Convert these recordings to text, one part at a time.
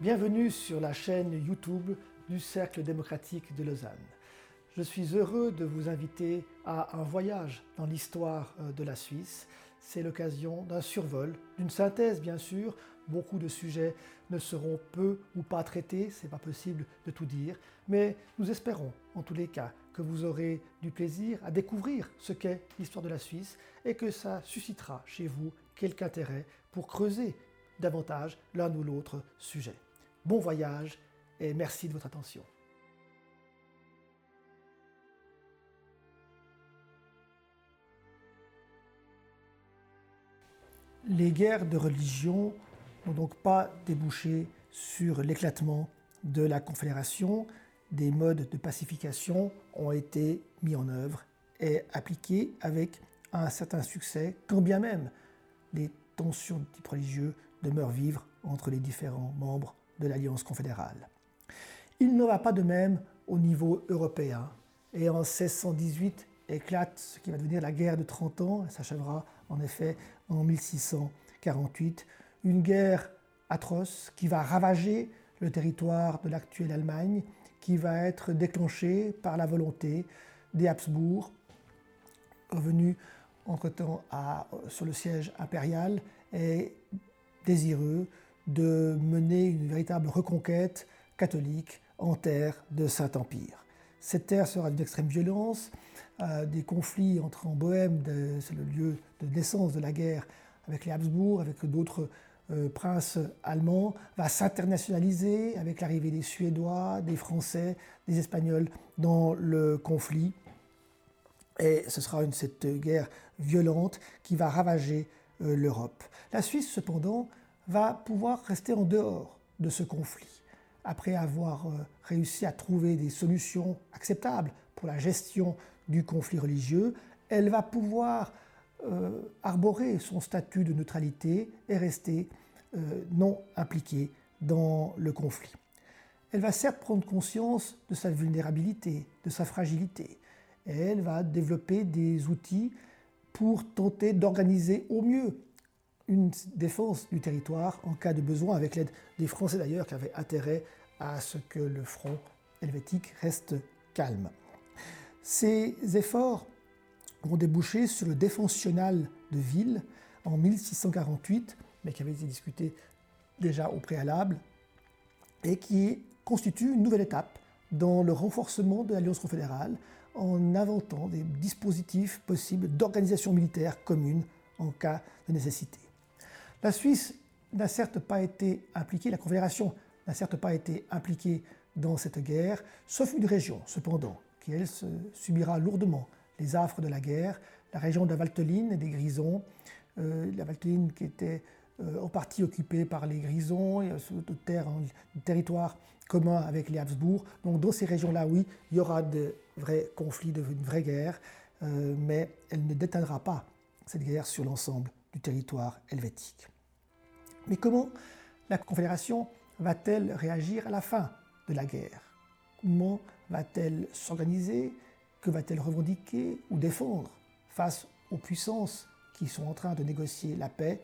Bienvenue sur la chaîne YouTube du Cercle démocratique de Lausanne. Je suis heureux de vous inviter à un voyage dans l'histoire euh, de la Suisse. C'est l'occasion d'un survol, d'une synthèse bien sûr. Beaucoup de sujets ne seront peu ou pas traités, c'est pas possible de tout dire, mais nous espérons en tous les cas que vous aurez du plaisir à découvrir ce qu'est l'histoire de la Suisse et que ça suscitera chez vous quelque intérêt pour creuser davantage l'un ou l'autre sujet. Bon voyage et merci de votre attention. Les guerres de religion n'ont donc pas débouché sur l'éclatement de la Confédération. Des modes de pacification ont été mis en œuvre et appliqués avec un certain succès, quand bien même les tensions de type religieux demeurent vivre entre les différents membres de l'Alliance confédérale. Il ne va pas de même au niveau européen, et en 1618 éclate ce qui va devenir la guerre de 30 ans, elle s'achèvera en effet en 1648, une guerre atroce qui va ravager le territoire de l'actuelle Allemagne, qui va être déclenchée par la volonté des Habsbourg, revenus entre-temps sur le siège impérial et désireux de mener une véritable reconquête catholique en terre de Saint-Empire. Cette terre sera d'une extrême violence, euh, des conflits entre en Bohème, c'est le lieu de naissance de la guerre avec les Habsbourg, avec d'autres euh, princes allemands, va s'internationaliser avec l'arrivée des Suédois, des Français, des Espagnols dans le conflit. Et ce sera une, cette guerre violente qui va ravager l'Europe. La Suisse, cependant, va pouvoir rester en dehors de ce conflit. Après avoir euh, réussi à trouver des solutions acceptables pour la gestion du conflit religieux, elle va pouvoir euh, arborer son statut de neutralité et rester euh, non impliquée dans le conflit. Elle va certes prendre conscience de sa vulnérabilité, de sa fragilité, et elle va développer des outils pour tenter d'organiser au mieux une défense du territoire en cas de besoin, avec l'aide des Français d'ailleurs, qui avaient intérêt à ce que le front helvétique reste calme. Ces efforts vont déboucher sur le défensionnal de Ville en 1648, mais qui avait été discuté déjà au préalable, et qui constitue une nouvelle étape dans le renforcement de l'Alliance confédérale en inventant des dispositifs possibles d'organisation militaire commune en cas de nécessité. La Suisse n'a certes pas été impliquée, la Confédération n'a certes pas été impliquée dans cette guerre, sauf une région, cependant, qui, elle, subira lourdement les affres de la guerre, la région de la Valteline et des Grisons, euh, la Valteline qui était euh, en partie occupée par les Grisons, et, sur de terre, territoire commun avec les Habsbourg. Donc dans ces régions-là, oui, il y aura de vrais conflits, de, une vraie guerre, euh, mais elle ne déteindra pas cette guerre sur l'ensemble du territoire helvétique. Mais comment la Confédération va-t-elle réagir à la fin de la guerre? Comment va-t-elle s'organiser? Que va-t-elle revendiquer ou défendre face aux puissances qui sont en train de négocier la paix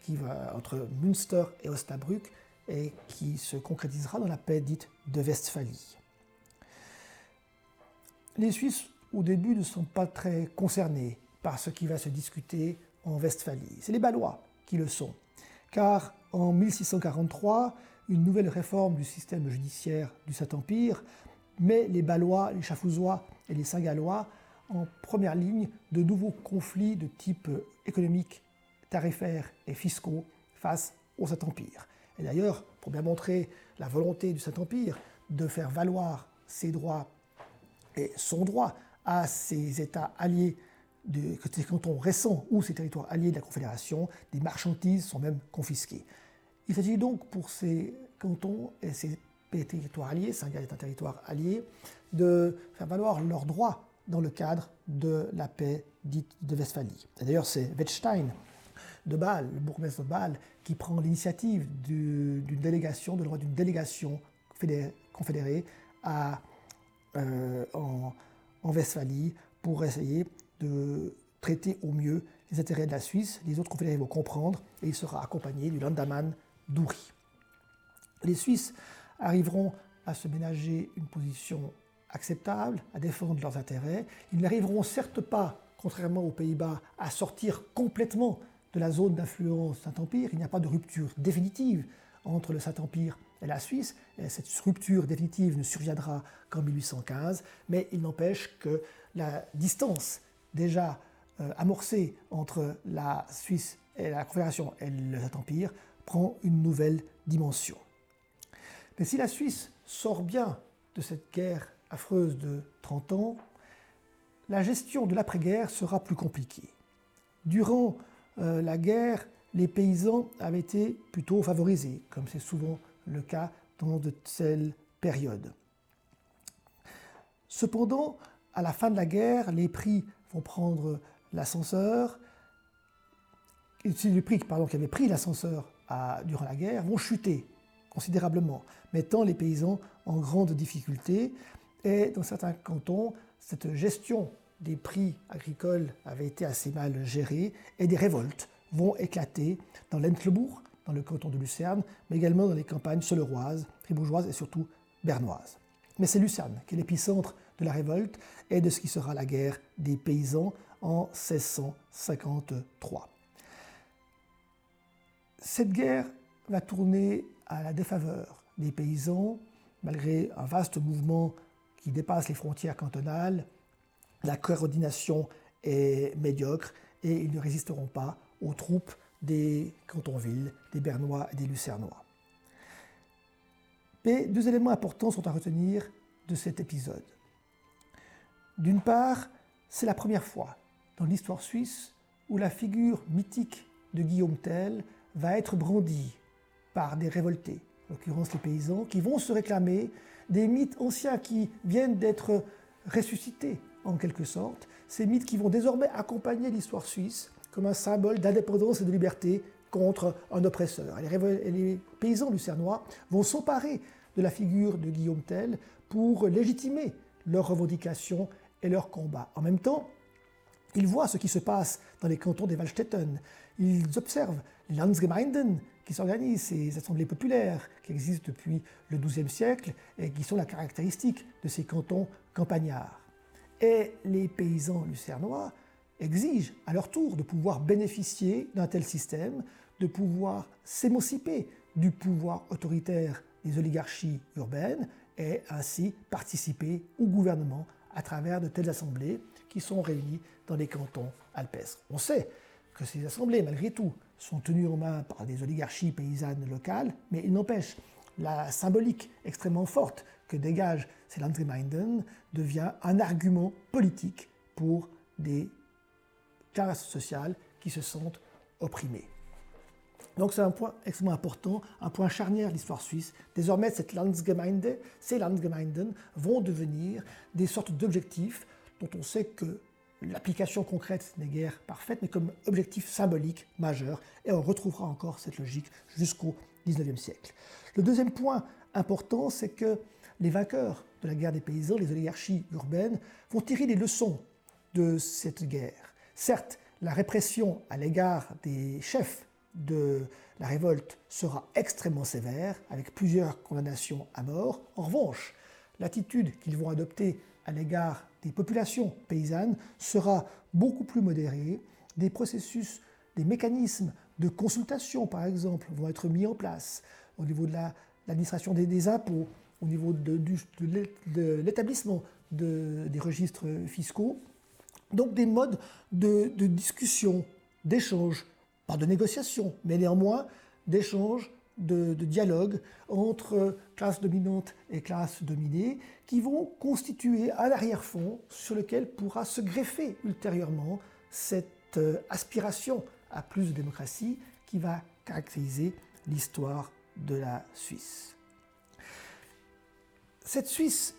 qui va entre Münster et Osnabrück? Et qui se concrétisera dans la paix dite de Westphalie. Les Suisses, au début, ne sont pas très concernés par ce qui va se discuter en Westphalie. C'est les Balois qui le sont car en 1643, une nouvelle réforme du système judiciaire du Saint-Empire met les Balois, les Chafouzois et les Saint-Gallois en première ligne de nouveaux conflits de type économique, tarifaire et fiscaux face au Saint-Empire. Et d'ailleurs, pour bien montrer la volonté du Saint-Empire de faire valoir ses droits et son droit à ses États alliés de, ces cantons récents ou ces territoires alliés de la Confédération, des marchandises sont même confisquées. Il s'agit donc pour ces cantons et ces territoires alliés, Saint-Gall est un territoire allié, de faire valoir leurs droits dans le cadre de la paix dite de Westphalie. D'ailleurs, c'est Wettstein de Bâle, le bourgmestre de Bâle, qui prend l'initiative d'une délégation, de d'une délégation confédérée à, euh, en, Westphalie pour essayer de traiter au mieux les intérêts de la Suisse. Les autres confédérés vont comprendre et il sera accompagné du Landaman d'Uri. Les Suisses arriveront à se ménager une position acceptable, à défendre leurs intérêts. Ils n'arriveront certes pas, contrairement aux Pays-Bas, à sortir complètement de la zone d'influence Saint-Empire. Il n'y a pas de rupture définitive entre le Saint-Empire et la Suisse. Et cette rupture définitive ne surviendra qu'en 1815, mais il n'empêche que la distance déjà euh, amorcée entre la Suisse et la Confédération et le Saint-Empire prend une nouvelle dimension. Mais si la Suisse sort bien de cette guerre affreuse de 30 ans, la gestion de l'après-guerre sera plus compliquée. Durant euh, la guerre, les paysans avaient été plutôt favorisés, comme c'est souvent le cas dans de telles périodes. Cependant, à la fin de la guerre, les prix vont prendre l'ascenseur. Les prix qui avaient pris l'ascenseur durant la guerre vont chuter considérablement, mettant les paysans en grande difficulté. Et dans certains cantons, cette gestion des prix agricoles avait été assez mal gérée et des révoltes vont éclater dans l'Entlebourg, dans le canton de Lucerne, mais également dans les campagnes seleroises, fribourgeoises et surtout bernoises. Mais c'est Lucerne qui est l'épicentre de la révolte et de ce qui sera la guerre des paysans en 1653. Cette guerre va tourner à la défaveur des paysans, malgré un vaste mouvement qui dépasse les frontières cantonales. La coordination est médiocre et ils ne résisteront pas aux troupes des cantonvilles, des Bernois et des Lucernois. Mais deux éléments importants sont à retenir de cet épisode. D'une part, c'est la première fois dans l'histoire suisse où la figure mythique de Guillaume Tell va être brandie par des révoltés, en l'occurrence les paysans, qui vont se réclamer des mythes anciens qui viennent d'être ressuscités en quelque sorte, ces mythes qui vont désormais accompagner l'histoire suisse comme un symbole d'indépendance et de liberté contre un oppresseur. Les, paysans lucernois vont s'emparer de la figure de Guillaume Tell pour légitimer leurs revendications et leurs combats. En même temps, ils voient ce qui se passe dans les cantons des Waldstätten. Ils observent les Landsgemeinden qui s'organisent, ces assemblées populaires qui existent depuis le XIIe siècle et qui sont la caractéristique de ces cantons campagnards. Et les paysans lucernois exigent à leur tour de pouvoir bénéficier d'un tel système, de pouvoir s'émanciper du pouvoir autoritaire des oligarchies urbaines et ainsi participer au gouvernement à travers de telles assemblées qui sont réunies dans les cantons alpestres. On sait que ces assemblées, malgré tout, sont tenues en main par des oligarchies paysannes locales, mais il n'empêche, la symbolique extrêmement forte que dégage ces Landgemeinden devient un argument politique pour des classes sociales qui se sentent opprimées. Donc c'est un point extrêmement important, un point charnière de l'histoire suisse. Désormais, ces Landsgemeinden vont devenir des sortes d'objectifs dont on sait que l'application concrète n'est guère parfaite, mais comme objectif symbolique majeur, et on retrouvera encore cette logique jusqu'au XIXe siècle. Le deuxième point important, c'est que les vainqueurs de la guerre des paysans, les oligarchies urbaines, vont tirer les leçons de cette guerre. Certes, la répression à l'égard des chefs de la révolte sera extrêmement sévère, avec plusieurs condamnations à mort. En revanche, l'attitude qu'ils vont adopter à l'égard des populations paysannes sera beaucoup plus modérée. Des processus, des mécanismes de consultation, par exemple, vont être mis en place au niveau de l'administration des, impôts, au niveau de, l'établissement des registres fiscaux. Donc des modes de, de discussion, d'échange, pas de négociation, mais néanmoins d'échange de, dialogue entre classes dominantes et classes dominées qui vont constituer un arrière-fond sur lequel pourra se greffer ultérieurement cette euh, aspiration à plus de démocratie qui va caractériser l'histoire de la Suisse. Cette Suisse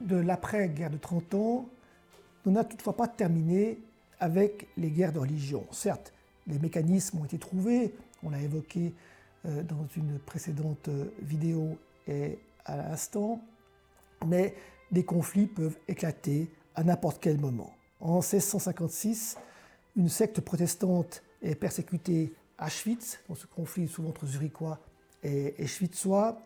de l'après-guerre de 30 ans n'a toutefois pas terminé avec les guerres de religion. Certes, les mécanismes ont été trouvés, on l'a évoqué euh, dans une précédente euh, vidéo et à l'instant, mais des conflits peuvent éclater à n'importe quel moment. En 1656, une secte protestante est persécutée à Schwyz, dans ce conflit souvent entre Zurichois et, Schwyzois,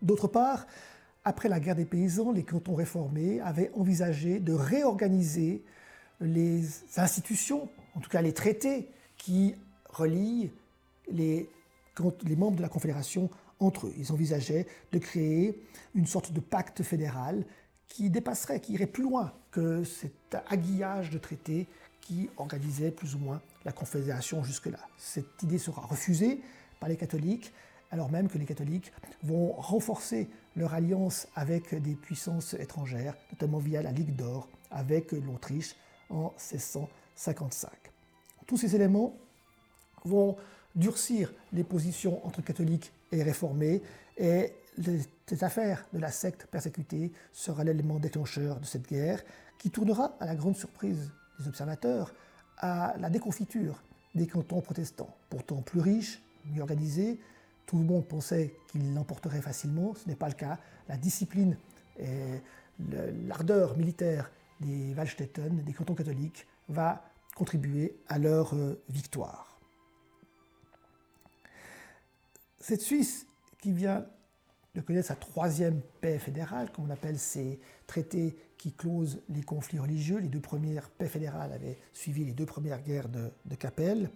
D'autre part, après la guerre des paysans, les cantons réformés avaient envisagé de réorganiser les institutions, en tout cas les traités qui relient les, les membres de la Confédération entre eux. Ils envisageaient de créer une sorte de pacte fédéral qui dépasserait, qui irait plus loin que cet aguillage de traités qui organisait plus ou moins la Confédération jusque-là. Cette idée sera refusée par les catholiques, alors même que les catholiques vont renforcer leur alliance avec des puissances étrangères, notamment via la Ligue d'Or avec l'Autriche en 1655. Tous ces éléments vont durcir les positions entre catholiques et réformés, et cette affaire de la secte persécutée sera l'élément déclencheur de cette guerre, qui tournera, à la grande surprise des observateurs, à la déconfiture des cantons protestants, pourtant plus riches, mieux organisés. Tout le monde pensait qu'ils l'emporteraient facilement, ce n'est pas le cas. La discipline et l'ardeur militaire des Wallstätten, des cantons catholiques, va contribuer à leur euh, victoire. Cette Suisse qui vient de connaître sa troisième paix fédérale, comme on appelle ces traités qui closent les conflits religieux. Les deux premières paix fédérales avaient suivi les deux premières guerres de, de Capelle.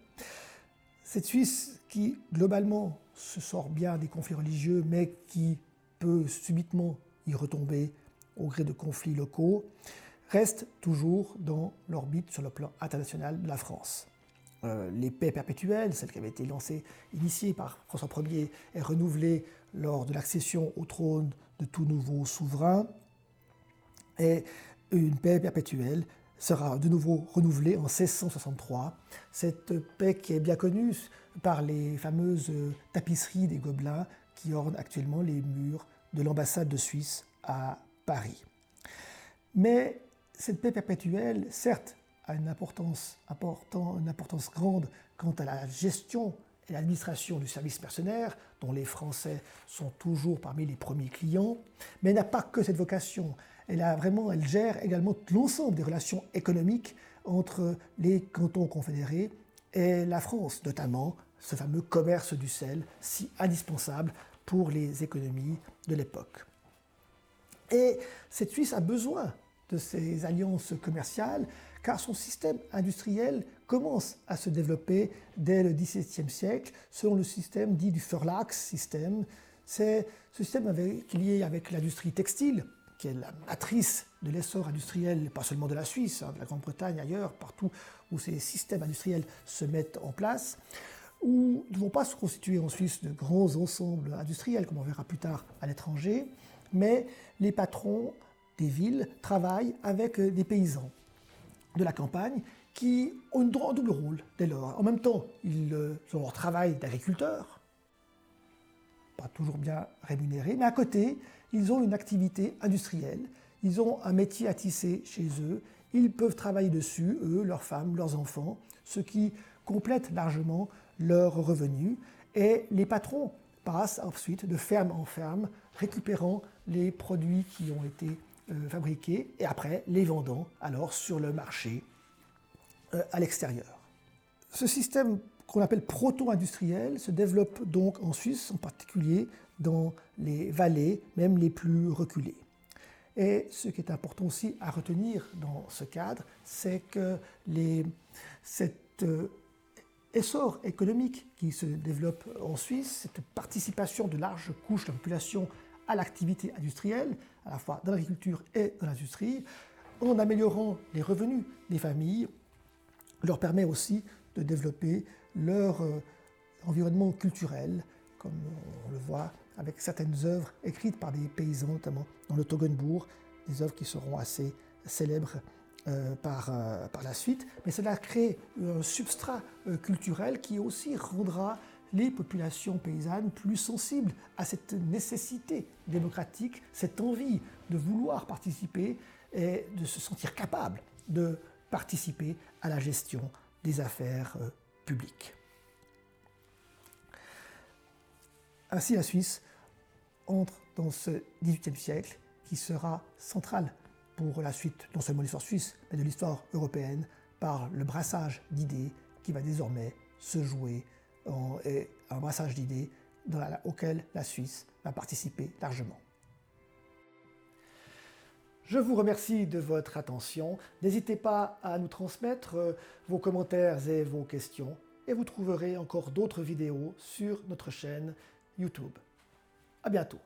Cette Suisse qui, globalement, se sort bien des conflits religieux, mais qui peut subitement y retomber au gré de conflits locaux, reste toujours dans l'orbite sur le plan international de la France. Euh, les paix perpétuelles, celle qui avait été lancée, initiée par François Ier, est renouvelée lors de l'accession au trône de tout nouveau souverain. Et une paix perpétuelle sera de nouveau renouvelée en 1663. Cette paix qui est bien connue par les fameuses tapisseries des Gobelins qui ornent actuellement les murs de l'ambassade de Suisse à Paris. Mais cette paix perpétuelle, certes, a une importance, important, une importance grande quant à la gestion l'administration du service mercenaire, dont les Français sont toujours parmi les premiers clients, mais n'a pas que cette vocation. Elle, elle gère également l'ensemble des relations économiques entre les cantons confédérés et la France, notamment ce fameux commerce du sel, si indispensable pour les économies de l'époque. Et cette Suisse a besoin de ces alliances commerciales car son système industriel commence à se développer dès le XVIIe siècle, selon le système dit du Verlags système. C'est ce système qui est lié avec l'industrie textile, qui est la matrice de l'essor industriel, pas seulement de la Suisse, hein, de la Grande-Bretagne, ailleurs, partout où ces systèmes industriels se mettent en place, où ne vont pas se constituer en Suisse de grands ensembles industriels, comme on verra plus tard à l'étranger, mais les patrons des villes travaillent avec des paysans de la campagne qui ont un double rôle dès lors. En même temps, ils euh, ont leur travail d'agriculteur, pas toujours bien rémunéré, mais à côté, ils ont une activité industrielle, ils ont un métier à tisser chez eux, ils peuvent travailler dessus, eux, leurs femmes, leurs enfants, ce qui complète largement leurs revenus. Et les patrons passent ensuite de ferme en ferme, récupérant les produits qui ont été euh, fabriqués et après les vendant alors sur le marché euh, à l'extérieur. Ce système qu'on appelle proto-industriel se développe donc en Suisse, en particulier dans les vallées, même les plus reculées. Et ce qui est important aussi à retenir dans ce cadre, c'est que les, cet euh, essor économique qui se développe en Suisse, cette participation de larges couches de la population à l'activité industrielle, à la fois dans l'agriculture et dans l'industrie, en améliorant les revenus des familles, leur permet aussi de développer leur euh, environnement culturel, comme on le voit avec certaines œuvres écrites par des paysans, notamment dans le Toggenbourg, des œuvres qui seront assez célèbres euh, par, euh, par, la suite, mais cela crée un substrat culturel qui aussi rendra les populations paysannes plus sensibles à cette nécessité démocratique, cette envie de vouloir participer et de se sentir capable de participer à la gestion des affaires euh, publiques. Ainsi, la Suisse entre dans ce XVIIIe siècle qui sera central pour la suite non seulement de l'histoire suisse, mais de l'histoire européenne par le brassage d'idées qui va désormais se jouer et un brassage d'idées auquel la Suisse va participer largement. Je vous remercie de votre attention. N'hésitez pas à nous transmettre euh, vos commentaires et vos questions et vous trouverez encore d'autres vidéos sur notre chaîne YouTube. À bientôt.